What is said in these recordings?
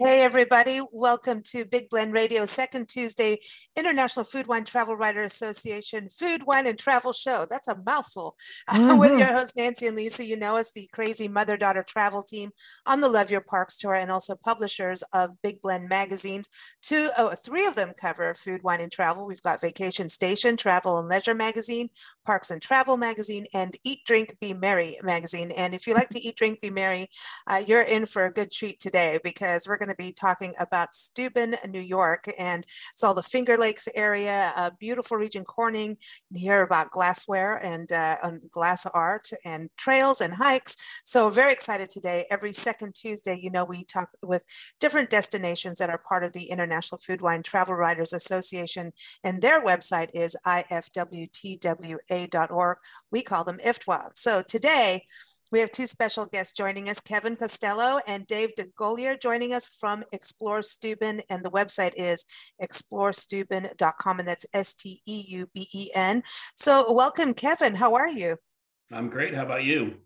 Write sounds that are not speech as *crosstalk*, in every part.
Hey, everybody. Welcome to Big Blend Radio, second Tuesday International Food, Wine, Travel Writer Association Food, Wine, and Travel Show. That's a mouthful. *laughs* Mm-hmm. With your host, Nancy and Lisa. You know us, the crazy mother daughter travel team on the Love Your Parks Tour, and also publishers of Big Blend magazines. Two, oh, three of them cover food, wine, and travel. We've got Vacation Station, Travel and Leisure Magazine, Parks and Travel Magazine, and Eat, Drink, Be Merry Magazine. And if you like to eat, drink, be merry, uh, you're in for a good treat today because we're going to be talking about Steuben, New York, and it's all the Finger Lakes area, a beautiful region, Corning. You hear about glassware and uh, um, glass art and trails and hikes. So very excited today. Every second Tuesday, you know, we talk with different destinations that are part of the International Food Wine Travel Writers Association, and their website is ifwtwa.org. We call them IFTWA. So today, we have two special guests joining us, Kevin Costello and Dave DeGolier joining us from Explore Steuben. And the website is exploresteuben.com, and that's S T E U B E N. So, welcome, Kevin. How are you? I'm great. How about you?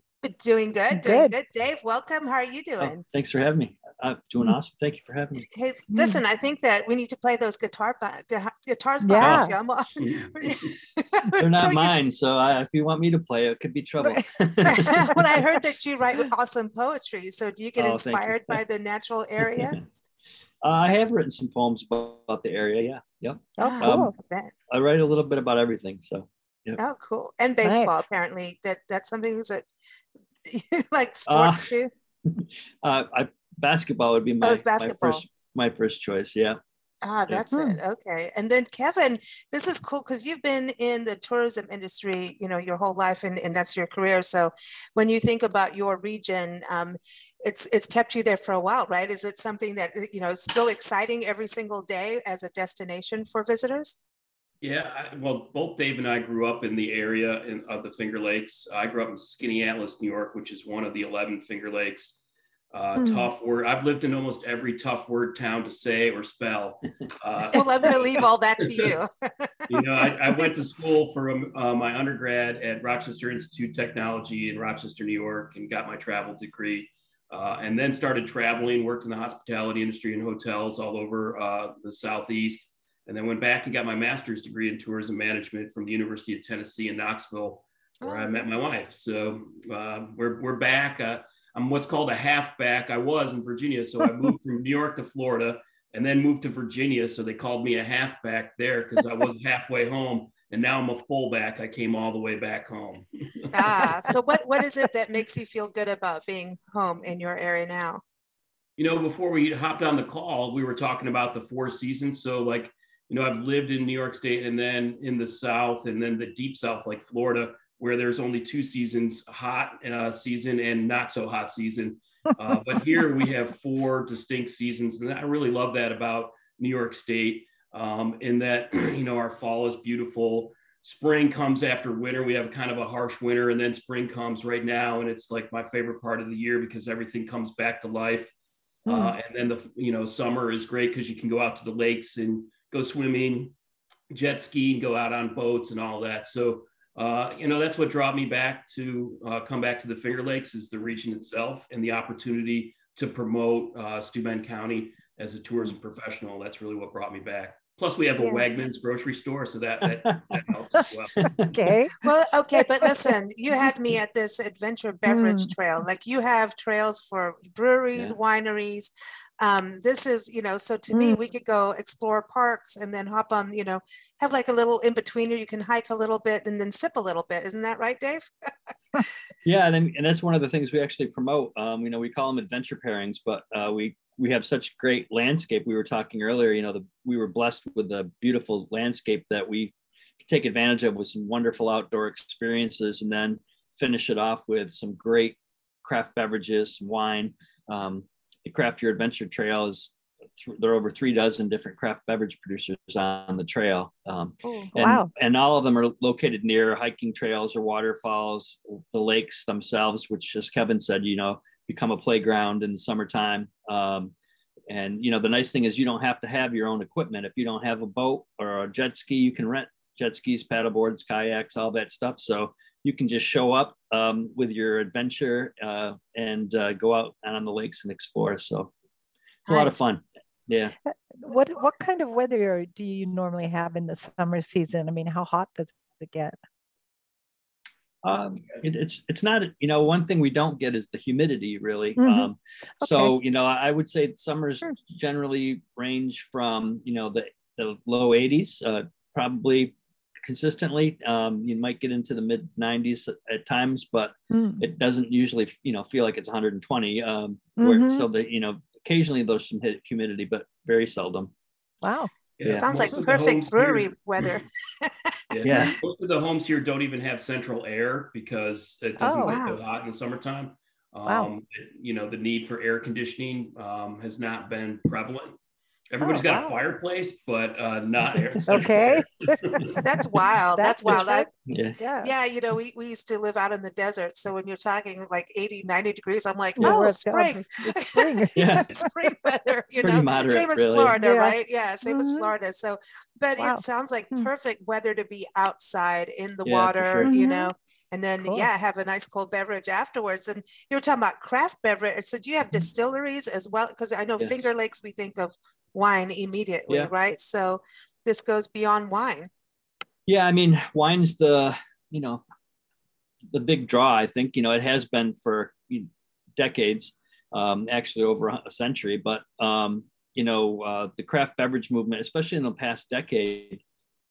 Doing good. Doing Good. good. Dave, welcome. How are you Oh, doing? thanks for having me. I'm doing Mm. awesome. Thank you for having me. Hey, listen, I think that we need to play those guitar bu- gu- guitars Yeah. behind you. I'm on- They're not you- mine, so I, if you want me to play, it could be trouble. *laughs* well, I heard *laughs* that you write awesome poetry. So, do you get Oh, thank you. inspired by the natural *laughs* area? Uh, I have written some poems about, about the area. Yeah, yep. Oh, Ah, cool. I. I write a little bit about everything. So Oh, cool. And baseball, Nice. apparently. That that's something that like sports too. uh, I basketball would be my, Oh, it's my first my first choice. Yeah. Ah, that's Hmm. it. Okay. And then Kevin, this is cool because you've been in the tourism industry, you know, your whole life and, and that's your career. So when you think about your region, um, it's it's kept you there for a while, right? Is it something that you know is still exciting every single day as a destination for visitors? Yeah, I, well, both Dave and I grew up in the area in, of the Finger Lakes. I grew up in Skinny Atlas, New York, which is one of the 11 Finger Lakes. Uh, Hmm. Tough word. I've lived in almost every tough word town to say or spell. Uh, Well, I'm going to leave all that to you. *laughs* you know, I, I went to school for um, uh, my undergrad at Rochester Institute of Technology in Rochester, New York, and got my travel degree. Uh, and then started traveling, worked in the hospitality industry and hotels all over uh, the Southeast. And then went back and got my master's degree in tourism management from the University of Tennessee in Knoxville, where I Oh, met my wife. So uh, we're, we're back. I'm what's called a halfback. I was in Virginia. So I moved from New York to Florida and then moved to Virginia. So they called me a halfback there because I was halfway home. And now I'm a fullback. I came all the way back home. ah, so what *laughs* what is it that makes you feel good about being home in your area now? You know, before we hopped on the call, we were talking about the four seasons. So, like, you know, I've lived in New York State and then in the South and then the deep South, like Florida, where there's only two seasons hot uh, season and not so hot season. Uh, *laughs* but here we have four distinct seasons. And I really love that about New York State um, in that, *clears throat* you know, our fall is beautiful. Spring comes after winter. We have kind of a harsh winter, and then spring comes right now. And it's like my favorite part of the year because everything comes back to life. Uh, and then the you know summer is great because you can go out to the lakes and go swimming, jet ski, and go out on boats and all that. So uh, you know that's what brought me back to uh, come back to the Finger Lakes is the region itself and the opportunity to promote uh, Steuben County as a tourism professional. That's really what brought me back. Plus, we have a Yeah. Wegmans grocery store, so that that, *laughs* that helps as well. Okay. Well, okay, but *laughs* listen, you had me at this adventure beverage Mm. trail. Like you have trails for breweries, Yeah. wineries. Um, this is, you know, so to me, Mm. we could go explore parks and then hop on, you know, have like a little in betweener. You can hike a little bit and then sip a little bit. Isn't that right, Dave? Yeah, and, then- and that's one of the things we actually promote. Um, you know, we call them adventure pairings, but uh, we we have such great landscape. We were talking earlier. You know, the, we were blessed with a beautiful landscape that we take advantage of with some wonderful outdoor experiences, and then finish it off with some great craft beverages, some wine. Um, the Craft Your Adventure Trail is th- there are over three dozen different craft beverage producers on the trail. Um, and, Wow. and all of them are located near hiking trails or waterfalls, the lakes themselves, which, as Kevin said, you know, become a playground in the summertime. Um, and you know, the nice thing is you don't have to have your own equipment. If you don't have a boat or a jet ski, you can rent jet skis, paddle boards, kayaks, all that stuff. So you can just show up um, with your adventure uh, and uh, go out on the lakes and explore. So it's a lot of fun. Yeah. What what kind of weather do you normally have in the summer season? I mean, how hot does it get? Um, it, it's it's not you know one thing we don't get is the humidity really. Mhm. Um, so you know I would say summers generally range from you know the the low 80s, uh, probably consistently. Um, you might get into the mid 90s at, at times, but Mm. it doesn't usually you know feel like it's 120. Um, where, Mhm. so that you know occasionally there's some humidity, but very seldom. Wow. Yeah. Sounds like Most of the perfect homes here- brewery *laughs* weather. Yeah. Most of the homes here don't even have central air because it doesn't Oh, get so hot in the summertime. Um, Wow. it- you know, the need for air conditioning um, has not been prevalent. Everybody's Oh, got wow. a fireplace, but uh, not air. *laughs* Okay. *laughs* *laughs* That's wild. That's, That's wild. That. Yeah. Yeah. yeah, you know, we, we used to live out in the desert. So when you're talking like 80, 90 degrees, I'm like, Yeah, oh, we're- spring. it's- it's spring. Yeah. spring weather, you Pretty know, moderate, same as really. Florida, Yeah. right? Yeah, same as Mhm. Florida. So, but Wow. it sounds like Hmm. perfect weather to be outside in the Yeah, water, sure. you Mhm. know, and then Cool. yeah, have a nice cold beverage afterwards. And you were talking about craft beverage. So do you have distilleries as well? Because I know Yes. Finger Lakes, we think of wine immediately, Yeah. right? So this goes beyond wine. Yeah, I mean, wine's the you know the big draw. I think you know it has been for decades, um, actually over a century. But um, you know, uh, the craft beverage movement, especially in the past decade,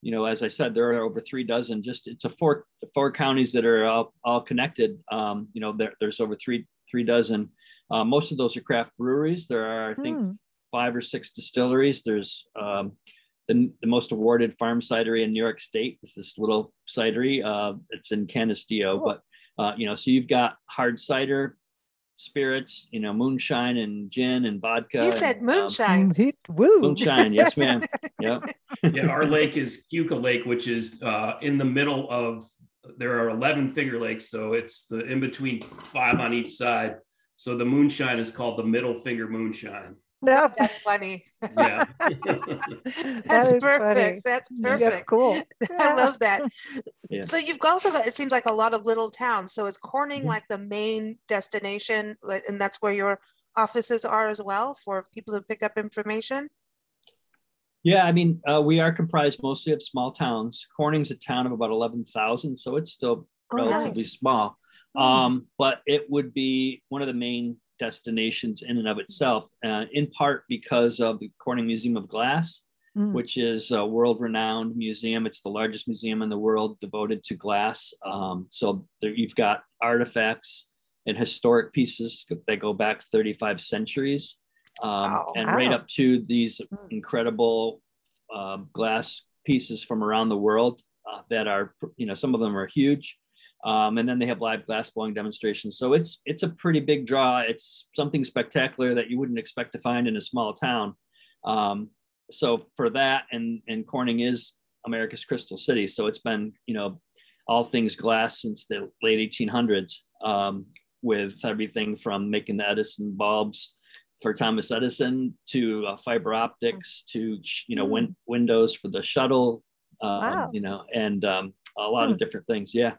you know, as I said, there are over three dozen. Just it's a four four counties that are all, all connected. Um, you know, there, there's over three three dozen. Uh, most of those are craft breweries. There are, I think, Hmm. Five or six distilleries. There's um, the, the most awarded farm cidery in New York State is this little cidery. Uh, it's in Canisteo, Cool. but uh, you know, so you've got hard cider, spirits, you know, moonshine and gin and vodka. You said and, um, moonshine. Woo. moonshine, yes, ma'am. *laughs* Yep. yeah, our lake is Keuka Lake, which is uh, in the middle of. There are eleven Finger Lakes, so it's the in between five on each side. So the moonshine is called the Middle Finger Moonshine. No, *laughs* That's funny. Yeah. *laughs* *laughs* That's is perfect. funny. That's Yeah. Perfect. cool. I love that. Yeah. So you've also got, it seems like a lot of little towns. So it's Corning Mhm. like the main destination? And that's where your offices are as well for people to pick up information? Yeah, I mean, uh, we are comprised mostly of small towns. Corning's a town of about 11,000, so it's still Oh, relatively nice. small. Hmm. Um, but it would be one of the main destinations in and of itself, uh, in part because of the Corning Museum of Glass, Mm. which is a world renowned museum. It's the largest museum in the world devoted to glass. Um, so there, you've got artifacts and historic pieces that go back 35 centuries. Um, Wow. and right up to these Mm. incredible um, glass pieces from around the world uh, that are, you know, some of them are huge. Um, and then they have live glass blowing demonstrations. So it's it's a pretty big draw. It's something spectacular that you wouldn't expect to find in a small town. Um, so for that, and and Corning is America's Crystal City, so it's been you know all things glass since the late 1800s, um, with everything from making the Edison bulbs for Thomas Edison to uh, fiber optics to you know win- windows for the shuttle, um, Wow. you know, and um, a lot Hmm. of different things. Yeah.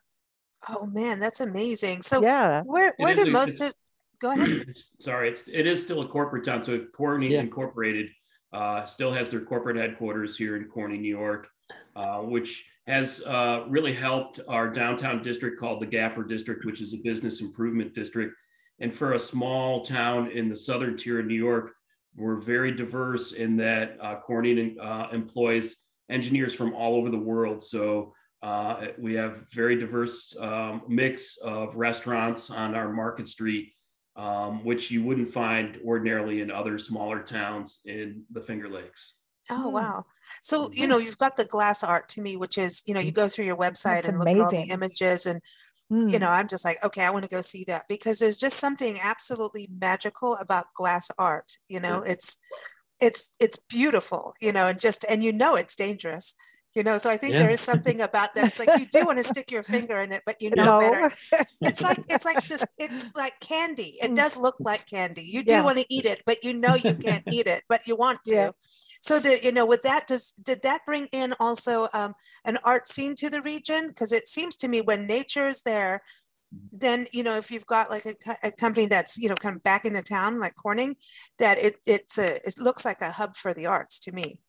Oh man, that's amazing. So yeah. where, where is did a- most of, go ahead. *clears throat* Sorry, it's it is still a corporate town. So Corning Yeah. Incorporated uh, still has their corporate headquarters here in Corning, New York, uh, which has uh, really helped our downtown district called the Gaffer District, which is a business improvement district. And for a small town in the southern tier of New York, we're very diverse in that uh, Corning uh, employs engineers from all over the world. So uh, we have very diverse um, mix of restaurants on our Market Street, um, which you wouldn't find ordinarily in other smaller towns in the Finger Lakes. Oh wow! So you know you've got the glass art to me, which is you know you go through your website That's and look amazing. at all the images, and mm. you know I'm just like okay, I want to go see that because there's just something absolutely magical about glass art. You know, yeah. it's it's it's beautiful. You know, and just and you know it's dangerous you know so i think yeah. there is something about that it's like you do want to stick your *laughs* finger in it but you know no. better it's like *laughs* it's like this it's like candy it mm. does look like candy you do yeah. want to eat it but you know you can't *laughs* eat it but you want to yeah. so that you know with that does did that bring in also um, an art scene to the region because it seems to me when nature is there then you know if you've got like a, a, company that's you know kind of back in the town like corning that it it's a it looks like a hub for the arts to me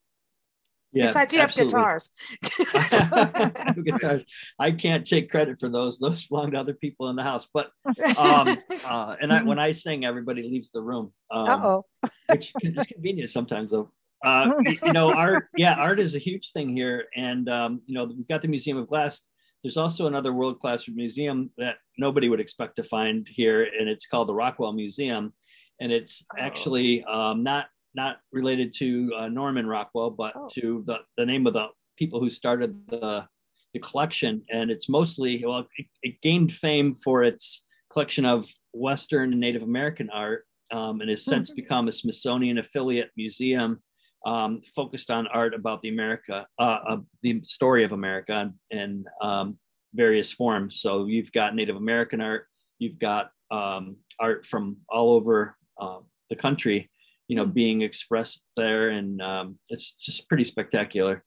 yeah, Besides, you absolutely. have guitars. *laughs* *laughs* guitars. I can't take credit for those. Those belong to other people in the house. But um, *laughs* uh, and I, when I sing, everybody leaves the room. Um, oh, which is convenient sometimes, though. Uh, you know, art. Yeah, art is a huge thing here, and um, you know, we've got the Museum of Glass. There's also another world-class museum that nobody would expect to find here, and it's called the Rockwell Museum, and it's oh. actually um, not not related to uh, Norman Rockwell, but oh. to the, the name of the people who started the, the collection. And it's mostly, well, it, it gained fame for its collection of Western and Native American art um, and has since mm-hmm. become a Smithsonian affiliate museum um, focused on art about the America, uh, uh, the story of America in um, various forms. So you've got Native American art, you've got um, art from all over uh, the country, you know, being expressed there, and um, it's just pretty spectacular.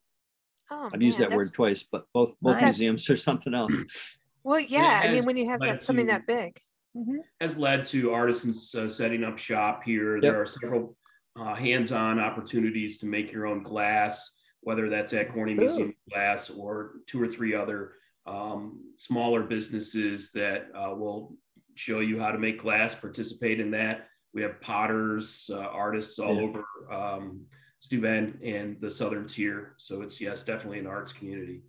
Oh, I've man, used that word twice, but both both nice. museums are something else. Well, yeah, I mean, when you have that something to, that big, mm-hmm. has led to artisans uh, setting up shop here. Yep. There are several uh, hands-on opportunities to make your own glass, whether that's at Corning Museum Glass or two or three other um, smaller businesses that uh, will show you how to make glass. Participate in that we have potters, uh, artists all yeah. over um, Steuben and the southern tier. So it's yes, definitely an arts community.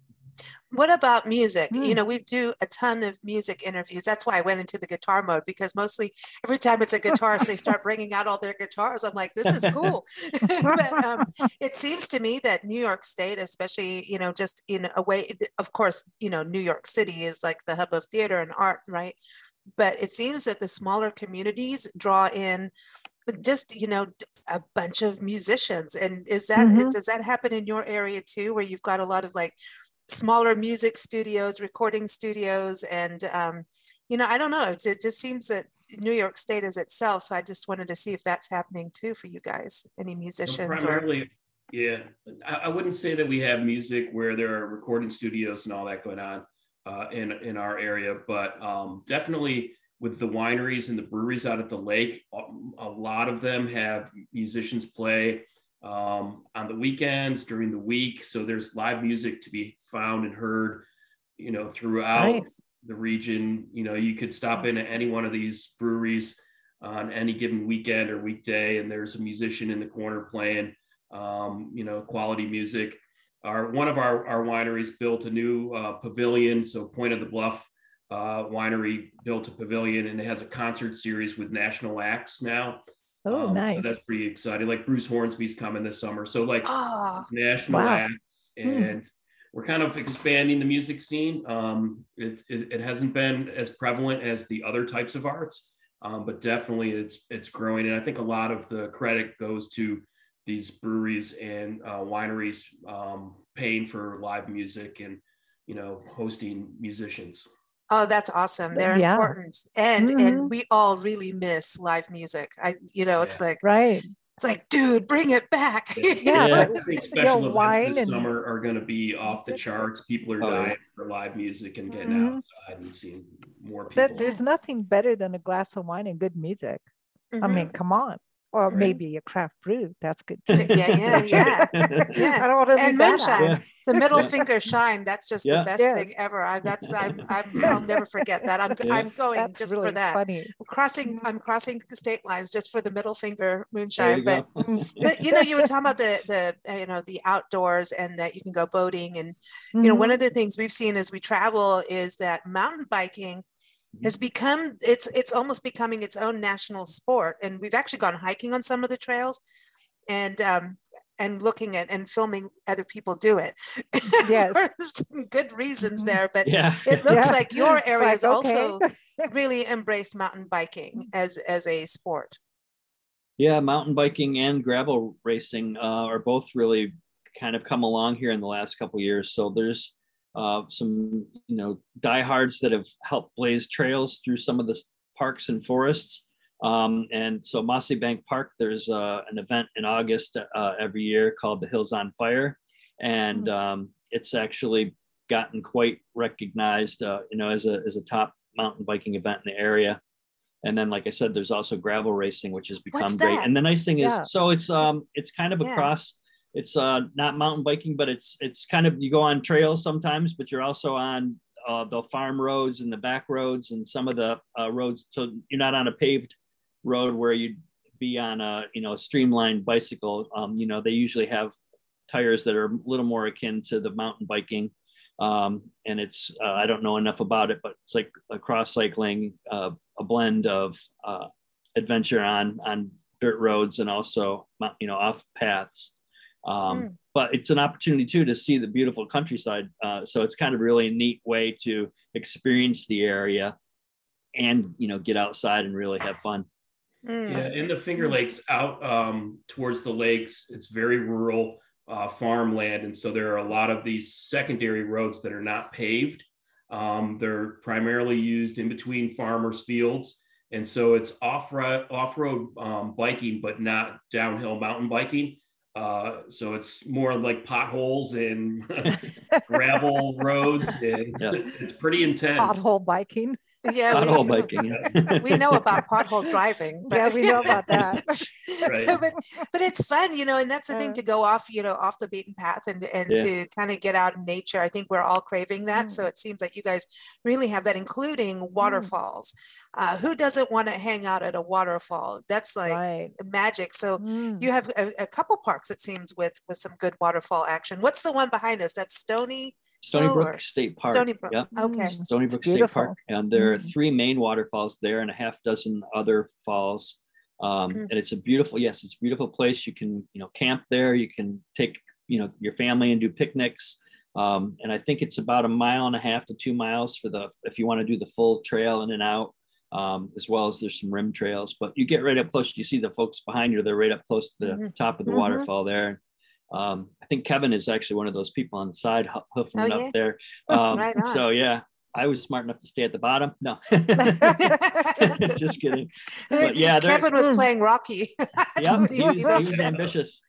What about music? Mm. You know, we do a ton of music interviews. That's why I went into the guitar mode because mostly every time it's a guitarist, they *laughs* start bringing out all their guitars. I'm like, this is cool. *laughs* *laughs* but um, it seems to me that New York State, especially, you know, just in a way, of course, you know, New York City is like the hub of theater and art, right? But it seems that the smaller communities draw in just you know a bunch of musicians and is that mm-hmm. does that happen in your area too where you've got a lot of like smaller music studios recording studios and um, you know i don't know it, it just seems that new york state is itself so i just wanted to see if that's happening too for you guys any musicians well, primarily or... yeah I, I wouldn't say that we have music where there are recording studios and all that going on uh, in in our area, but um, definitely with the wineries and the breweries out at the lake, a lot of them have musicians play um, on the weekends during the week. So there's live music to be found and heard, you know, throughout nice. the region. You know, you could stop in at any one of these breweries on any given weekend or weekday, and there's a musician in the corner playing, um, you know, quality music our one of our, our wineries built a new uh, pavilion. So Point of the Bluff uh, winery built a pavilion and it has a concert series with national acts now. Oh, um, nice. So that's pretty exciting. Like Bruce Hornsby's coming this summer. So like oh, national wow. acts hmm. and we're kind of expanding the music scene. Um, it, it, it, hasn't been as prevalent as the other types of arts, um, but definitely it's it's growing. And I think a lot of the credit goes to these breweries and uh, wineries um, paying for live music and you know hosting musicians. Oh that's awesome. They're yeah. important. And mm-hmm. and we all really miss live music. I you know it's yeah. like right. it's like dude bring it back. *laughs* Yeah, yeah. special you wine this and... summer are going to be off the charts. People are oh, dying for live music and getting mm-hmm. outside and seeing more people. that, there's nothing better than a glass of wine and good music. Mm-hmm. i mean come on Or Right. maybe a craft brew. That's good. *laughs* Yeah, too. yeah, yeah. *laughs* I don't want to And leave that out. moonshine. *laughs* The middle finger shine. That's just the best Yes. thing ever. I, that's I'm, I'm I'll never forget that. I'm Yeah. I'm going That's just really for that. funny. Crossing I'm crossing the state lines just for the middle finger moonshine. But but you know you were talking about the the uh, you know the outdoors and that you can go boating and you know one of the things we've seen as we travel is that mountain biking has become it's it's almost becoming its own national sport and we've actually gone hiking on some of the trails and um and looking at and filming other people do it Yes. *laughs* for some good reasons there but Yeah. it *laughs* looks Yeah. like your It's area like, has also okay. *laughs* really embraced mountain biking as as a sport Yeah, mountain biking and gravel racing uh, are both really kind of come along here in the last couple of years. So there's uh, some, you know, diehards that have helped blaze trails through some of the parks and forests. Um, and so Mossy Bank Park, there's uh, an event in August uh, every year called the Hills on Fire, and um, it's actually gotten quite recognized, uh, you know, as a as a top mountain biking event in the area. And then, like I said, there's also gravel racing, which has become great. And the nice thing is, Yeah. so it's um it's kind of Yeah. across. It's uh not mountain biking, but it's it's kind of you go on trails sometimes, but you're also on uh, the farm roads and the back roads and some of the uh, roads. So you're not on a paved road where you'd be on a you know streamlined bicycle. Um, you know they usually have tires that are a little more akin to the mountain biking. Um, and it's uh, I don't know enough about it, but it's like a cross cycling, uh, a blend of uh, adventure on on dirt roads and also you know off paths. Um, Mm. But it's an opportunity too to see the beautiful countryside. Uh, so it's kind of really a neat way to experience the area and you know get outside and really have fun. Mm. Yeah, in the Finger Lakes out um, towards the lakes, it's very rural uh, farmland. And so there are a lot of these secondary roads that are not paved. Um, they're primarily used in between farmers' fields. And so it's off-road, off-road um, biking, but not downhill mountain biking. Uh, so it's more like potholes and *laughs* gravel roads. And Yeah. it's pretty intense. Pothole biking. Yeah, Pothole we, biking. yeah. *laughs* we know about pothole driving. *laughs* But, Yeah, we know *laughs* about that. Right. but but it's fun, you know, and that's the thing Uh. to go off, you know, off the beaten path and and Yeah. to kind of get out in nature. I think we're all craving that. Mm. So it seems like you guys really have that, including waterfalls. Uh, who doesn't want to hang out at a waterfall? That's like right. magic. So Mm. you have a, a couple parks, it seems, with with some good waterfall action. What's the one behind us? That's Stony. Stony Oh, Brook State Park. Stony Brook. Yep. Okay. Mm. Stony Brook State beautiful. Park, and there are Mhm. three main waterfalls there and a half dozen other falls. Um, Mhm. And it's a beautiful, yes, it's a beautiful place. You can, you know, camp there. You can take, you know, your family and do picnics. Um, and I think it's about a mile and a half to two miles for the if you want to do the full trail in and out, um, as well as there's some rim trails. But you get right up close. You see the folks behind you. They're right up close to the Mhm. top of the Mhm. waterfall there. Um, I think Kevin is actually one of those people on the side hoofing Oh, yeah. up there. *laughs* Um, Right. So yeah, I was smart enough to stay at the bottom. No, *laughs* *laughs* just kidding. But yeah, Kevin was playing Rocky. Yeah, he was, he was. ambitious.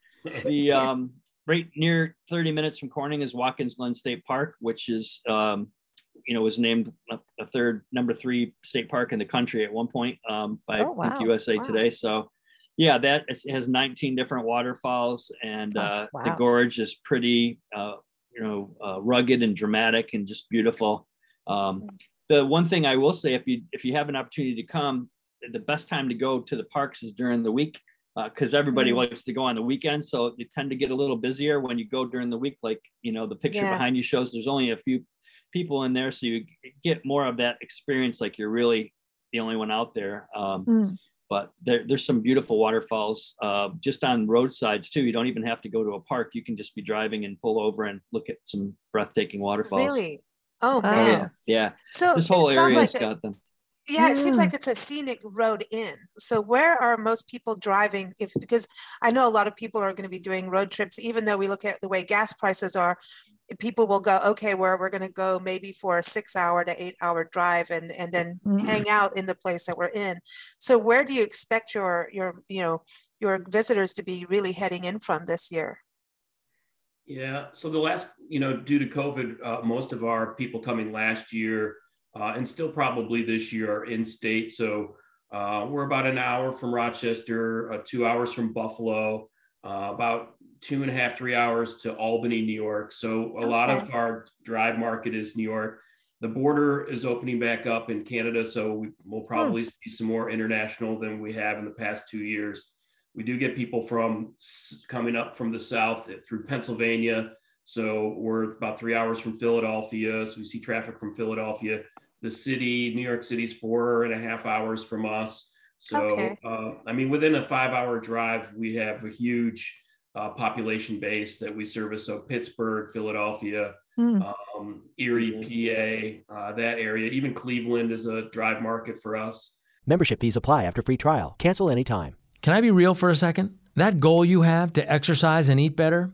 The um, right near 30 minutes from Corning is Watkins Glen State Park, which is um, you know was named a, a third number three state park in the country at one point um, by Oh, wow. USA Wow. Today. So yeah, that has 19 different waterfalls, and Oh, uh, the gorge is pretty uh, you know uh, rugged and dramatic and just beautiful. Um, the one thing I will say, if you if you have an opportunity to come, the best time to go to the parks is during the week because everybody Mm. likes to go on the weekend. So you tend to get a little busier when you go during the week. Like you know, the picture Yeah. behind you shows there's only a few people in there, so you get more of that experience. Like you're really the only one out there. Um, Mm. But there, there's some beautiful waterfalls uh, just on roadsides too. You don't even have to go to a park. You can just be driving and pull over and look at some breathtaking waterfalls. Really? Oh Wow. man. Yeah, yeah. So This whole it sounds area's like a- got them. Yeah, it seems Mm. like it's a scenic road in. So where are most people driving? If because I know a lot of people are going to be doing road trips, even though we look at the way gas prices are, people will go, okay, where we're going to go maybe for a six hour to eight hour drive and and then Mm. hang out in the place that we're in. So where do you expect your your you know your visitors to be really heading in from this year? Yeah. So the last, you know, due to COVID, uh, most of our people coming last year uh, and still probably this year are in state. So Uh, we're about an hour from Rochester, uh, two hours from Buffalo, uh, about two and a half, three hours to Albany, New York. So a lot of our drive market is New York. The border is opening back up in Canada, so we, will probably hmm. see some more international than we have in the past two years. We do get people from coming up from the south through Pennsylvania. So we're about three hours from Philadelphia. So we see traffic from Philadelphia. The city, New York City's four and a half hours from us. So, okay. uh, I mean, within a five hour drive, we have a huge uh, population base that we service. So Pittsburgh, Philadelphia, mm. um, Erie, PA, uh, that area, even Cleveland is a drive market for us. Membership fees apply after free trial. Cancel anytime. Can I be real for a second? That goal you have to exercise and eat better,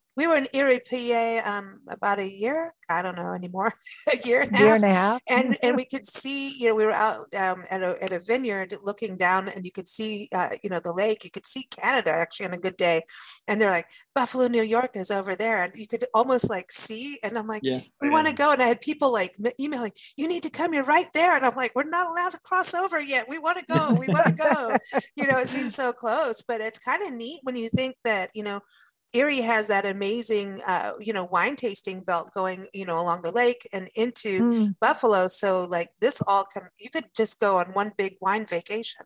we were in Erie, PA, um, about a year. I don't know anymore, *laughs* a year and a year and a half. And and we could see, you know, we were out um, at a at a vineyard looking down, and you could see, uh, you know, the lake. You could see Canada actually on a good day. And they're like, Buffalo, New York is over there, and you could almost like see. And I'm like, yeah, we want to go. And I had people like emailing, you need to come. You're right there. And I'm like, we're not allowed to cross over yet. We want to go. We want to go. *laughs* you know, it seems so close, but it's kind of neat when you think that, you know Erie has that amazing, uh, you know, wine tasting belt going, you know, along the lake and into mm. Buffalo. So like this all can, you could just go on one big wine vacation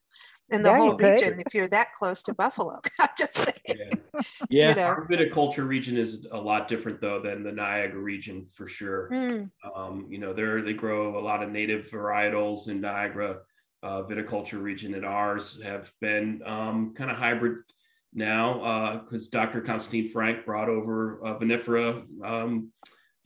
in the yeah, whole region if you're that close to Buffalo. *laughs* I'm just saying. Yeah, *laughs* yeah. you know? our viticulture region is a lot different though than the Niagara region for sure. Mm. Um, you know, there they grow a lot of native varietals in Niagara. Uh, viticulture region and ours have been um, kind of hybrid now because uh, Dr. Konstantin Frank brought over uh, vinifera um,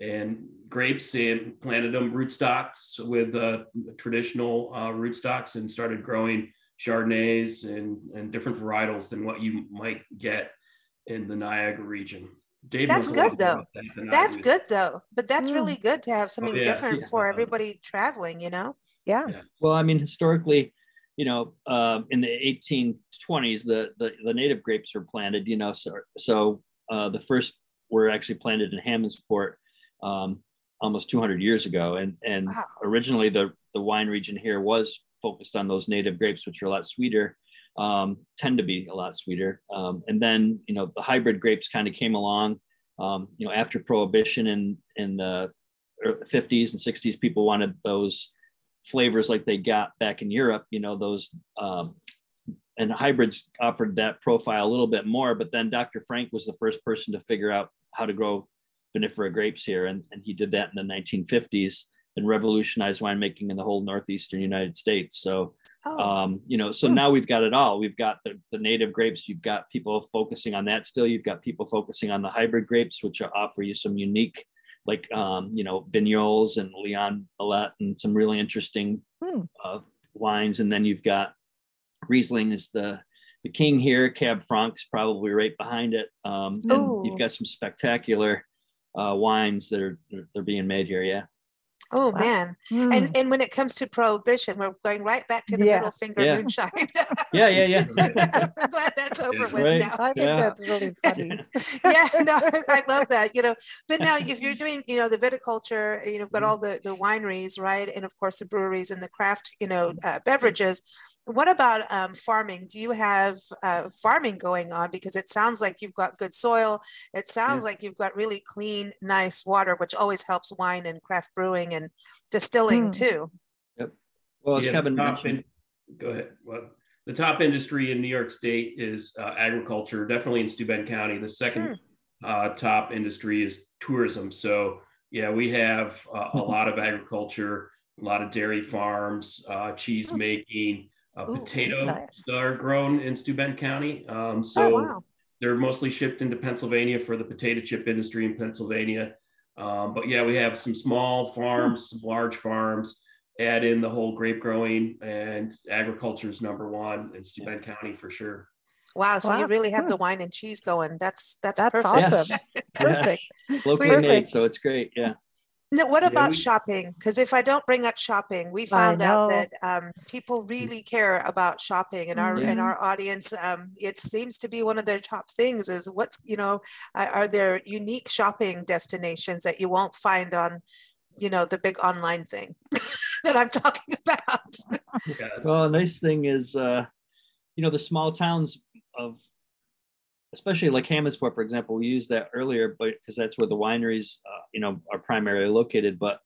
and grapes and planted them rootstocks with uh, traditional uh, rootstocks and started growing Chardonnays and, and different varietals than what you might get in the Niagara region. Dave that's good though. That that's good though. But that's mm. really good to have something oh, yeah. different for everybody traveling, you know? Yeah. yeah. Well, I mean, historically, you know, uh, in the 1820s, the, the, the native grapes were planted. You know, so so uh, the first were actually planted in Hammondsport um, almost 200 years ago, and and wow. originally the the wine region here was focused on those native grapes, which are a lot sweeter, um, tend to be a lot sweeter. Um, and then you know the hybrid grapes kind of came along. Um, you know, after Prohibition in in the 50s and 60s, people wanted those flavors like they got back in Europe, you know, those um, and hybrids offered that profile a little bit more. But then Dr. Frank was the first person to figure out how to grow vinifera grapes here. And, and he did that in the 1950s and revolutionized winemaking in the whole Northeastern United States. So, oh. um, you know, so hmm. now we've got it all. We've got the, the native grapes. You've got people focusing on that still. You've got people focusing on the hybrid grapes, which offer you some unique like um, you know Vignoles and Leon Allet and some really interesting hmm. uh, wines. And then you've got Riesling is the the king here. Cab Franc's probably right behind it. Um, and Ooh. you've got some spectacular uh, wines that are they're being made here. Yeah. Oh wow. man. Mm. And and when it comes to prohibition, we're going right back to the yeah. middle finger yeah. moonshine. *laughs* yeah, yeah, yeah. *laughs* I'm glad that's over with right. now. I think yeah. that's really funny. *laughs* yeah, no, I love that. You know, but now if you're doing, you know, the viticulture, you know, got all the the wineries, right? And of course the breweries and the craft, you know, uh, beverages what about um, farming? Do you have uh, farming going on? Because it sounds like you've got good soil. It sounds yeah. like you've got really clean, nice water, which always helps wine and craft brewing and distilling hmm. too. Yep. Well, as yeah, Kevin mentioned, go ahead. Well, the top industry in New York State is uh, agriculture, definitely in Steuben County. The second uh, top industry is tourism. So, yeah, we have uh, a *laughs* lot of agriculture, a lot of dairy farms, uh, cheese making, uh, Ooh, potatoes nice. are grown in Steuben County. Um, Oh, so, wow. they're mostly shipped into Pennsylvania for the potato chip industry in Pennsylvania. Um, but yeah, we have some small farms, some large farms. Add in the whole grape growing and agriculture is number one in Steuben County for sure. Wow. So you really have Hmm. the wine and cheese going. That's that's, That's perfect. awesome. *laughs* Perfect. locally Perfect. made, so it's great. Yeah. No, what Yeah, about we- shopping? Because if I don't bring up shopping, we found out that um, people really care about shopping, and our Yeah. in our audience, um, it seems to be one of their top things. Is what's you know, are are there unique shopping destinations that you won't find on, you know, the big online thing *laughs* that I'm talking about? *laughs* Yeah. Well, the nice thing is, uh, you know, the small towns of, especially like Hammondsport, for example, we used that earlier, but because that's where the wineries, uh, you know, are primarily located. But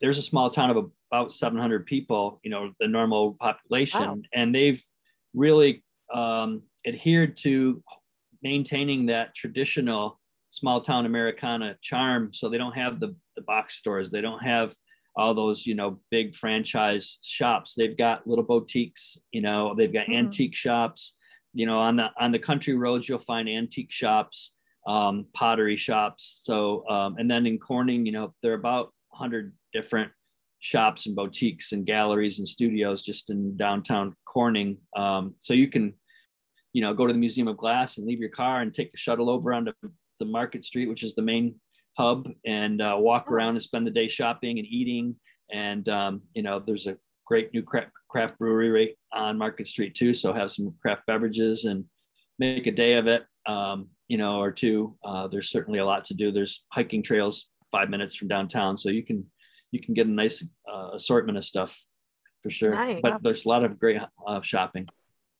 there's a small town of about 700 people, you know, the normal population, Wow. and they've really um, adhered to maintaining that traditional small town Americana charm. So they don't have the, the box stores, they don't have all those you know big franchise shops they've got little boutiques you know they've got Mhm. antique shops you know on the on the country roads you'll find antique shops um, pottery shops. So um, and then in corning you know there are about 100 different shops and boutiques and galleries and studios just in downtown corning. Um, so you can you know go to the museum of glass and leave your car and take the shuttle over onto the market street which is the main hub and uh, walk around and spend the day shopping and eating. And um, you know, there's a great new craft, craft brewery right on Market Street too. So have some craft beverages and make a day of it. Um, you know, or two. Uh, there's certainly a lot to do. There's hiking trails five minutes from downtown, so you can you can get a nice uh, assortment of stuff for sure. Nice. But there's a lot of great uh, shopping.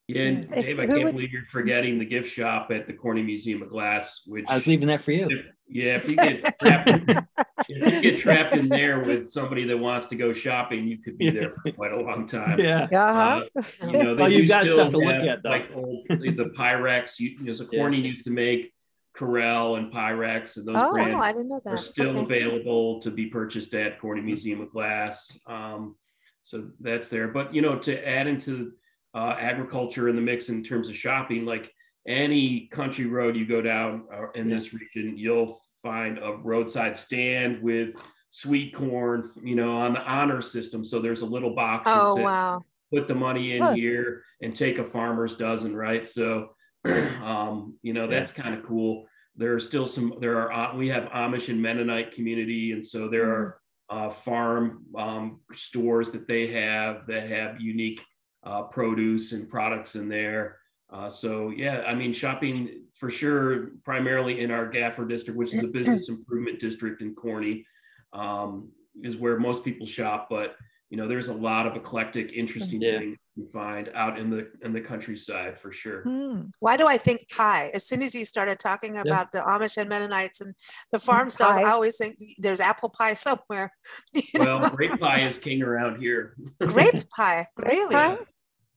Yeah, and Dave, I can't would- believe you're forgetting the gift shop at the Corning Museum of Glass, which I was leaving that for you. if, yeah, if you get trapped, *laughs* if you get trapped in there with somebody that wants to go shopping, you could be there for quite a long time. Yeah. Uh-huh. Uh, you know, they Well, you've got still stuff to look have, at, though. Like old, the Pyrex, you, you know, so Corning used to make Corelle and Pyrex, and those Oh, Oh, brands I didn't know that. are still Okay. available to be purchased at Corning Museum of Glass. Um, so that's there. But you know, to add into uh, agriculture in the mix in terms of shopping, like any country road you go down uh, in this region, you'll find a roadside stand with sweet corn, you know, on the honor system. So there's a little box. Oh says, wow. put the money in Huh. here and take a farmer's dozen, right? So, *clears throat* um, you know, that's kind of cool. There are still some, there are, uh, we have Amish and Mennonite community. And so there are uh, farm um, stores that they have that have unique uh, produce and products in there. Uh, so yeah, I mean, shopping for sure, primarily in our Gaffer district, which is a business *clears throat* improvement district in Corning, um, is where most people shop. But you know, there's a lot of eclectic, interesting Yeah. things you find out in the in the countryside for sure. Hmm. Why do I think pie? As soon as you started talking about the Amish and Mennonites and the farm stuff, I always think there's apple pie *laughs* somewhere. You know? Well, grape pie is king around here. grape *laughs* pie, really? pie?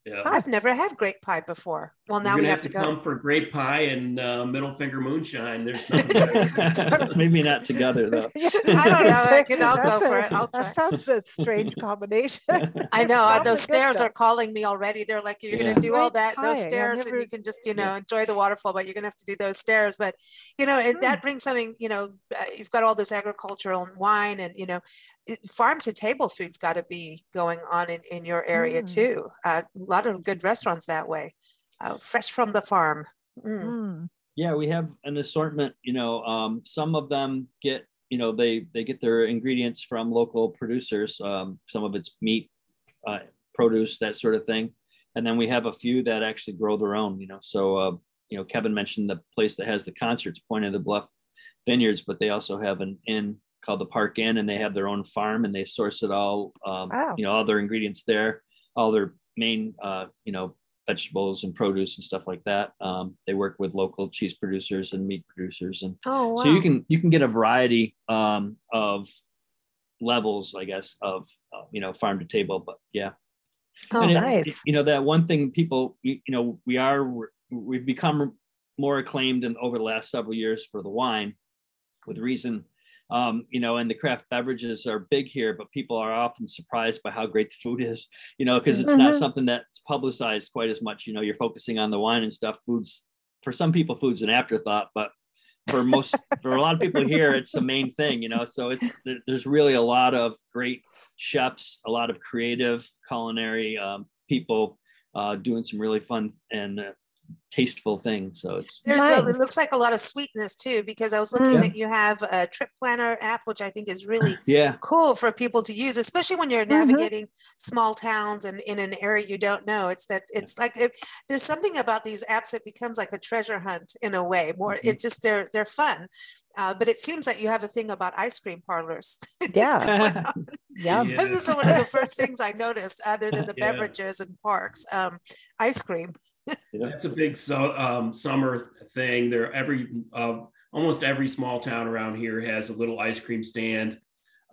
Yeah. I've never had grape pie before. Well, now we gonna have to go. come for grape pie and uh, middle finger moonshine. There's *laughs* nothing. *laughs* Maybe not together though. *laughs* I don't know. I can- I'll go That's for a- it. I'll try. That sounds a strange combination. I know uh, those stairs stuff. are calling me already. They're like, you're Yeah. gonna do all that, pie. those I've stairs, and you can just, you know, enjoy the waterfall, but you're gonna have to do those stairs. But you know, and Hmm. that brings something, you know, uh, you've got all this agricultural and wine, and you know, farm to table food's got to be going on in, in your area Mm. too. Uh, a lot of good restaurants that way, uh, fresh from the farm. Mm. Hmm. yeah we have an assortment you know um, some of them get you know they they get their ingredients from local producers um, some of it's meat uh, produce that sort of thing and then we have a few that actually grow their own you know so uh, you know kevin mentioned the place that has the concerts point of the bluff vineyards but they also have an inn called the park inn and they have their own farm and they source it all um, Wow. you know all their ingredients there all their main uh, you know vegetables and produce and stuff like that. Um, they work with local cheese producers and meat producers, and Oh wow. so you can you can get a variety um, of levels, I guess, of uh, you know farm to table. But yeah, Oh, And it- nice. you know that one thing people we, you know we are we've become more acclaimed in over the last several years for the wine with reason um, you know and the craft beverages are big here but people are often surprised by how great the food *laughs* is you know because it's not Mhm. something that's publicized quite as much you know you're focusing on the wine and stuff foods for some people food's an afterthought but for most *laughs* for a lot of people here it's the main thing you know so it's there's really a lot of great chefs a lot of creative culinary um, people uh, doing some really fun and uh, tasteful things so it's There's a, it looks like a lot of sweetness too, because I was looking Mm. that you have a trip planner app, which I think is really *sighs* yeah cool for people to use, especially when you're Mhm. navigating small towns and in an area you don't know. It's that it's like if, there's something about these apps that becomes like a treasure hunt in a way. More, Mhm. it's just they're they're fun. Uh, but it seems like you have a thing about ice cream parlors. *laughs* Yeah. Yeah. Yeah. This is one of the first things I noticed, other than the *laughs* Yeah. beverages and parks. Um, ice cream. *laughs* That's a big so, um, summer thing. There, every uh, almost every small town around here has a little ice cream stand.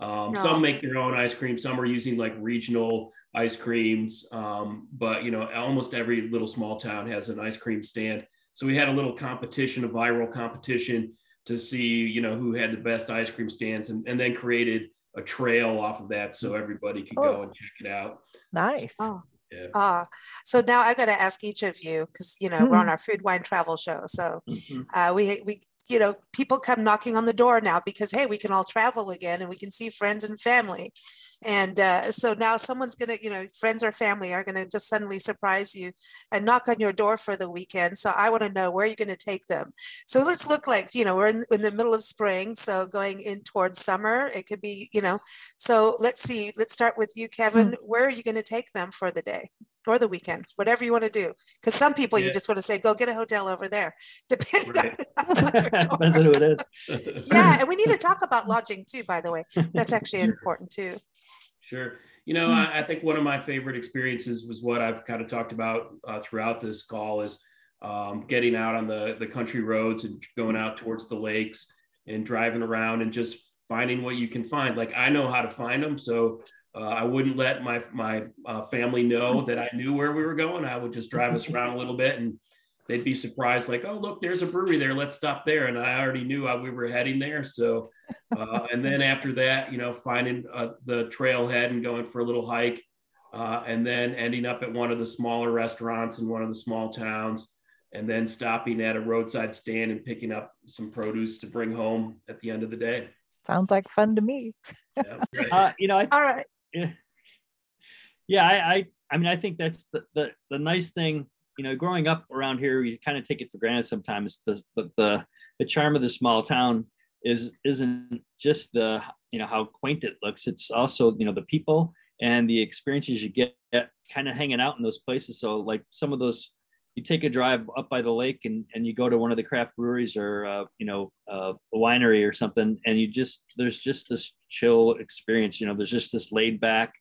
Um, No. Some make their own ice cream. Some are using like regional ice creams. Um, but you know, almost every little small town has an ice cream stand. So we had a little competition, a viral competition to see you know who had the best ice cream stands, and, and then created a trail off of that so everybody could go Oh. and check it out. Nice. Oh. Yeah. Ah, so now I got to ask each of you because you know we're on our food wine travel show. So Mhm. uh, we we you know people come knocking on the door now because hey we can all travel again and we can see friends and family and uh, so now someone's gonna you know friends or family are gonna just suddenly surprise you and knock on your door for the weekend. So i want to know where you're going to take them. So let's look like you know we're in, in the middle of spring so going in towards summer it could be you know. So let's see let's start with you kevin. Where are you going to take them for the day or the weekend whatever you want to do because some people you just want to say go get a hotel over there *laughs* depending Right. what's on *laughs* depends on who it is *laughs* yeah and we need to talk about lodging too by the way that's actually important too Sure. You know, I, I think one of my favorite experiences was what I've kind of talked about uh, throughout this call is um, getting out on the, the country roads and going out towards the lakes and driving around and just finding what you can find. Like I know how to find them. So uh, I wouldn't let my, my uh, family know that I knew where we were going. I would just drive us *laughs* around a little bit and they'd be surprised like, oh, look, there's a brewery there. Let's stop there. And I already knew we were heading there. So uh, *laughs* and then after that, you know, finding uh, the trailhead and going for a little hike, uh, and then ending up at one of the smaller restaurants in one of the small towns, and then stopping at a roadside stand and picking up some produce to bring home at the end of the day. Sounds like fun to me. Yeah. *laughs* uh, you know I, all right *laughs* yeah, I, I i mean i think that's the, the the nice thing you know growing up around here you kind of take it for granted sometimes. The the, the charm of the small town is isn't just the you know how quaint it looks. It's also you know the people and the experiences you get, kind of hanging out in those places. So like some of those you take a drive up by the lake and, and you go to one of the craft breweries or uh, you know uh, a winery or something and you just there's just this chill experience you know there's just this laid back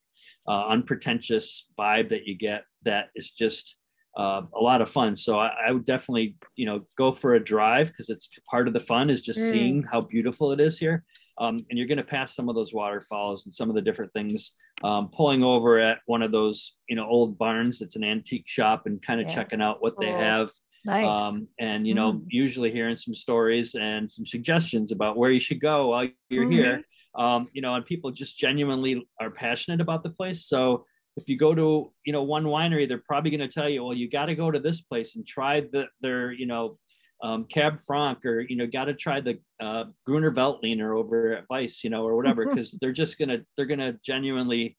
uh, unpretentious vibe that you get that is just uh, a lot of fun so I, I would definitely you know go for a drive because it's part of the fun is just Mm. seeing how beautiful it is here um, and you're going to pass some of those waterfalls and some of the different things um, pulling over at one of those you know old barns it's an antique shop and kind of Yeah. checking out what they have Nice. um, and you know Mm. usually hearing some stories and some suggestions about where you should go while you're Mhm. here um, you know and people just genuinely are passionate about the place so if you go to you know one winery they're probably going to tell you well you got to go to this place and try the their you know um, cab franc or you know got to try the uh, gruner veltliner over at vice you know or whatever because they're just gonna they're gonna genuinely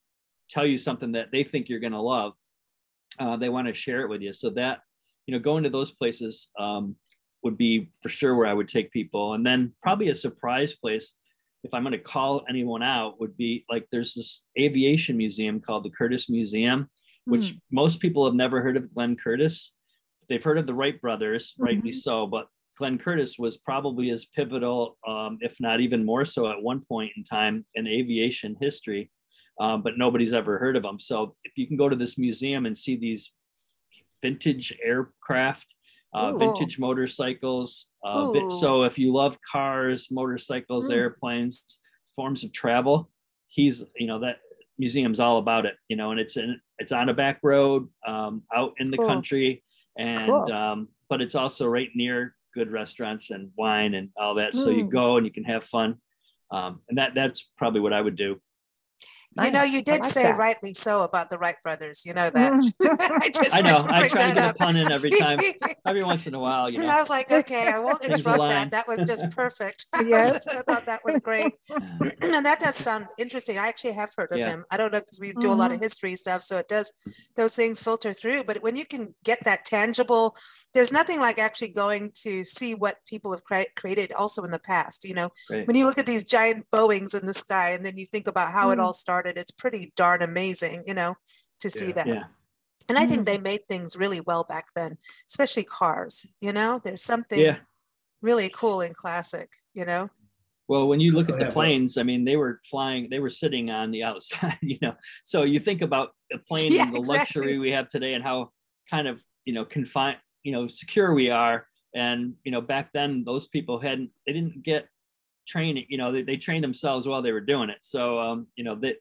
tell you something that they think you're gonna love. Uh, they want to share it with you. So that you know going to those places um, would be for sure where i would take people. And then probably a surprise place if i'm going to call anyone out would be like there's this aviation museum called the curtiss museum which most people have never heard of glenn curtiss they've heard of the wright brothers rightly so but glenn curtiss was probably as pivotal um, if not even more so at one point in time in aviation history um, but nobody's ever heard of them so if you can go to this museum and see these vintage aircraft uh, vintage motorcycles uh, so if you love cars motorcycles Mm. airplanes forms of travel he's you know that museum's all about it, you know, and it's in it's on a back road um, out in the Cool. country, and Cool. um, but it's also right near good restaurants and wine and all that. So you Mm. go and you can have fun, um, and that that's probably what I would do. You know, you did like say that. rightly so about the Wright brothers. You know that. Mm. *laughs* I just I know. I try to get a pun in every time. *laughs* Every once in a while, you know. I was like, okay, I won't interrupt that. That was just *laughs* perfect. Yes. I thought that was great. *clears throat* and that does sound interesting. I actually have heard of Yeah. him. I don't know because we do a lot of Mhm. history stuff, so it does those things filter through. But when you can get that tangible, there's nothing like actually going to see what people have cre- created also in the past. You know, Right. when you look at these giant Boeings in the sky, and then you think about how it Mm. all started, it's pretty darn amazing. You know, to see Yeah. that. Yeah. And I think Mm. they made things really well back then, especially cars. You know, there's something Yeah. really cool and classic. You know. Well, when you look also at the have a- planes, I mean, they were flying, they were sitting on the outside, *laughs* you know. So you think about the plane *laughs* Yeah, and the exactly. luxury we have today and how kind of, you know, confined, you know, secure we are. And, you know, back then those people hadn't, they didn't get training, you know, they, they trained themselves while they were doing it. So, um, you know, they,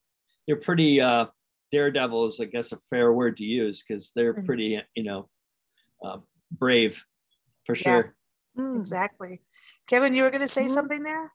they're pretty, uh, daredevil is, I guess, a fair word to use because they're Mhm. pretty, you know, uh, brave for Yeah. sure. Mm. Exactly. Kevin, you were going to say Mhm. something there?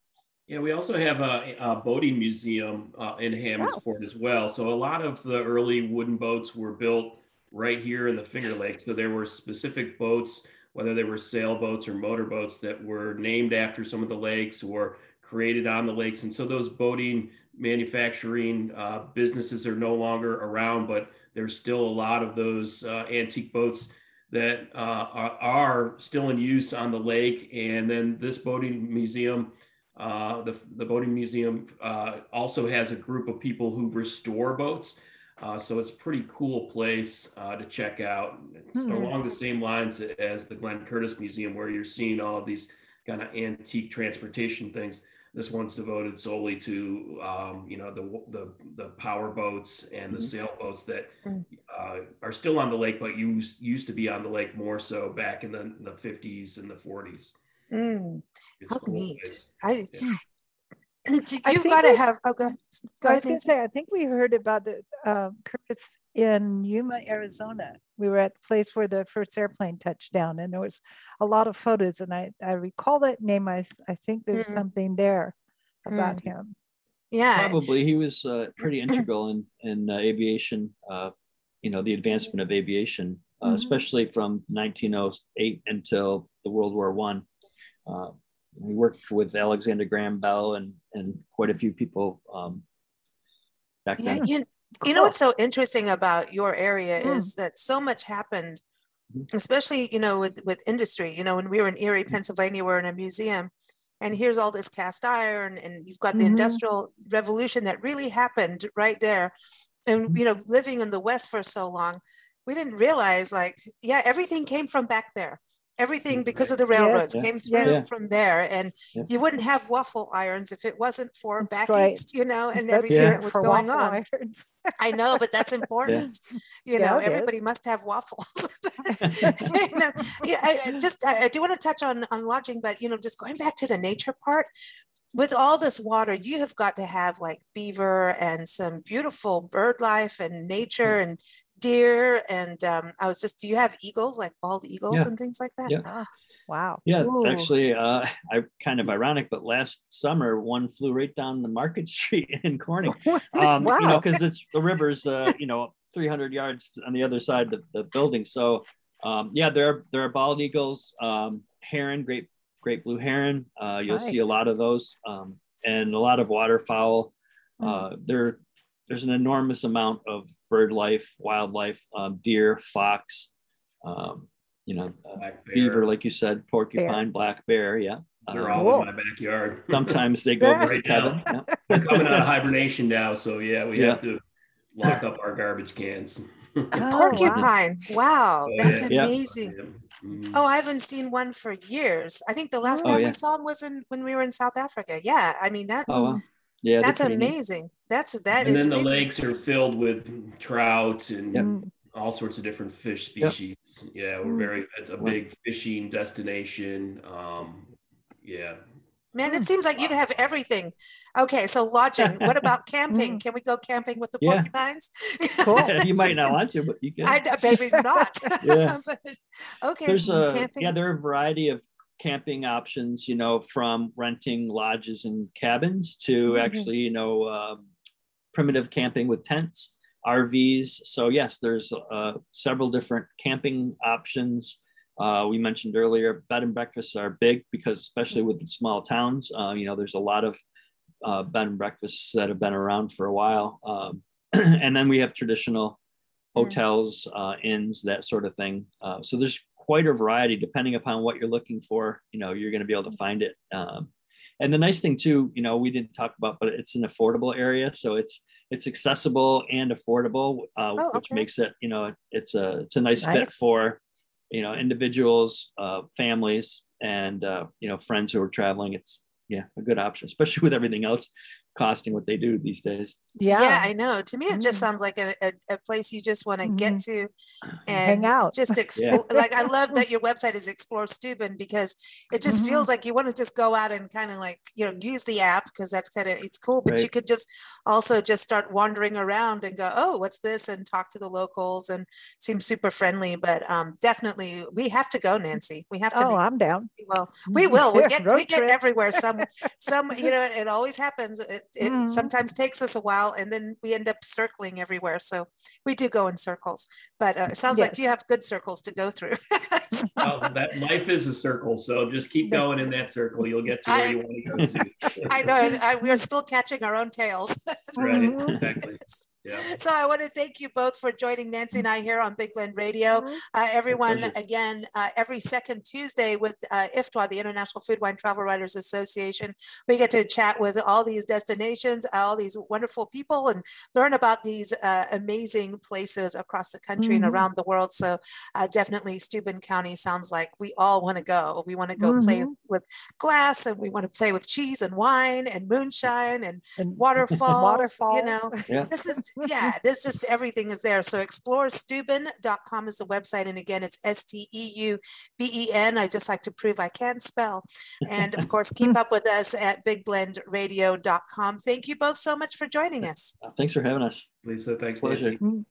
Yeah, we also have a, a boating museum uh, in Hammondsport as well. So a lot of the early wooden boats were built right here in the Finger Lake. So there were specific boats, whether they were sailboats or motorboats, that were named after some of the lakes or created on the lakes. And so those boating manufacturing uh, businesses are no longer around, but there's still a lot of those uh, antique boats that uh, are, are still in use on the lake. And then this boating museum uh, the, the boating museum uh, also has a group of people who restore boats. Uh, so it's a pretty cool place uh, to check out. It's Hmm. along the same lines as the Glenn Curtiss Museum, where you're seeing all of these kind of antique transportation things. This one's devoted solely to, um, you know, the, the the power boats and the Mhm. sailboats that Mm. uh, are still on the lake, but used used to be on the lake more so back in the, the 50s and the 40s. Mm, how neat. place. I, Yeah. You've think got to we- have, oh, go. Go I was going to say, I think we heard about the um, Curtiss in Yuma, Arizona. We were at the place where the first airplane touched down, and there was a lot of photos. And I, I recall that name. I, I think there's Mhm. something there about Mm. him. Yeah. Probably he was uh, pretty integral in in uh, aviation. Uh, you know, the advancement of aviation, uh, Mhm. especially from 1908 until the World War One. Uh, we worked with Alexander Graham Bell and and quite a few people um, back Yeah, then. you, you know what's so interesting about your area Mm. is that so much happened, Mhm. especially you know with with industry. You know, when we were in Erie, Mm-hmm. Pennsylvania, we're in a museum, and here's all this cast iron, and you've got the Mhm. industrial revolution that really happened right there. And Mm-hmm. you know, living in the West for so long, we didn't realize like, yeah, everything came from back there. Everything mm, because of the railroads Yeah. came through Yeah. from there, and Yeah. you wouldn't have waffle irons if it wasn't for That's back right. east, you know, and That's everything Yeah. that was for going on. *laughs* I know, but that's *laughs* important. You know, it is. everybody must have waffles. *laughs* You know, yeah, I, I just I, I do want to touch on on lodging, but you know, just going back to the nature part. With all this water, you have got to have like beaver and some beautiful bird life and nature mm. and deer. And um, I was just, do you have eagles, like bald eagles Yeah. and things like that? Yeah. Ah, wow. Yeah, Ooh. actually, uh, I kind of ironic, but last summer one flew right down the Market *laughs* Street in Corning. *laughs* um, you know, because it's the *laughs* river's, uh, you know, 300 yards on the other side of the building. So, um, yeah, there are there are bald eagles, um, heron, great great blue heron. Uh, you'll see a lot of those, um, and a lot of waterfowl. Mm. Uh, there, there's an enormous amount of bird life, wildlife, um, deer, fox. Um, you know, uh, Black bear. beaver, like you said, porcupine, black bear. Yeah. They're Uh, all Cool. in my backyard. *laughs* sometimes they go right visit Kevin. Yeah. *laughs* They're coming out of hibernation now, so yeah, we Yeah. have to lock up our garbage cans. A *laughs* Oh, wow. porcupine. Wow, Oh, that's yeah. amazing. Mhm. Oh, I haven't seen one for years. I think the last Oh, time yeah. we saw him was in when we were in South Africa. Yeah, I mean that's Oh, wow. Yeah. that's pretty neat. amazing. That's that and is then the really- lakes are filled with trout and Yep. Mm. all sorts of different fish Yep. species. Yeah, we're Mm. very it's a big fishing destination. Um, yeah, Man, it seems like you have everything. Okay, so lodging. What about *laughs* camping? Can we go camping with the Yeah. porcupines? Cool. *laughs* you might not want to, but you can. I maybe not. *laughs* Yeah. But, okay. There's a camping. yeah, there are a variety of camping options. You know, from renting lodges and cabins to Mhm. actually, you know, um, primitive camping with tents, RVs. So yes, there's uh, several different camping options. Uh, we mentioned earlier, bed and breakfasts are big because, especially with the small towns, uh, you know, there's a lot of uh, bed and breakfasts that have been around for a while. Um, *clears throat* and then we have traditional Mm. hotels, uh, inns, that sort of thing. Uh, so there's quite a variety depending upon what you're looking for. You know, you're going to be able to find it. Um, and the nice thing too, you know, we didn't talk about, but it's an affordable area, so it's it's accessible and affordable, uh, Oh, which okay. makes it, you know, it's a it's a nice, fit for, you know, individuals, uh, families, and uh, you know, friends who are traveling. It's yeah, a good option, especially *laughs* with everything else costing what they do these days. Yeah. yeah, I know. To me, it just Mm. sounds like a, a, a place you just want to get to and Hang out. just *laughs* explore. Like I love that your website is Explore Steuben because it just Mhm. feels like you want to just go out and kind of like you know use the app because that's kind of it's cool. But you could just also just start wandering around and go, oh, what's this, and talk to the locals and seem super friendly. But um, definitely, we have to go, Nancy. We have to. Oh, make- I'm down. well, we will. We *laughs* Yeah, get we get everywhere. Some *laughs* some you know it always happens. It, it Mhm. sometimes takes us a while, and then we end up circling everywhere. So we do go in circles. But uh, it sounds like you have good circles to go through. So, *laughs* Well, that life is a circle, so just keep going in that circle. You'll get to where you want to go to. *laughs* I know I, we're still catching our own tails. Right, *laughs* exactly. Yeah. So I want to thank you both for joining Nancy and I here on Big Blend Radio. Uh, everyone, again, uh, every second Tuesday with uh, IFTWA, the International Food Wine Travel Writers Association, we get to chat with all these destinations, all these wonderful people, and learn about these uh, amazing places across the country and Mhm. around the world. So uh, definitely Steuben County sounds like we all want to go. We want to go play Mhm. with glass and we want to play with cheese and wine and moonshine and And waterfalls, *laughs* waterfalls. you know Yeah. this is yeah this just everything is there so exploresteuben.com is the website and again it's S T E U B E N. I just like to prove i can spell and of course keep up with us at bigblendradio.com thank you both so much for joining us thanks for having us. Lisa, thanks, Pleasure. Nancy.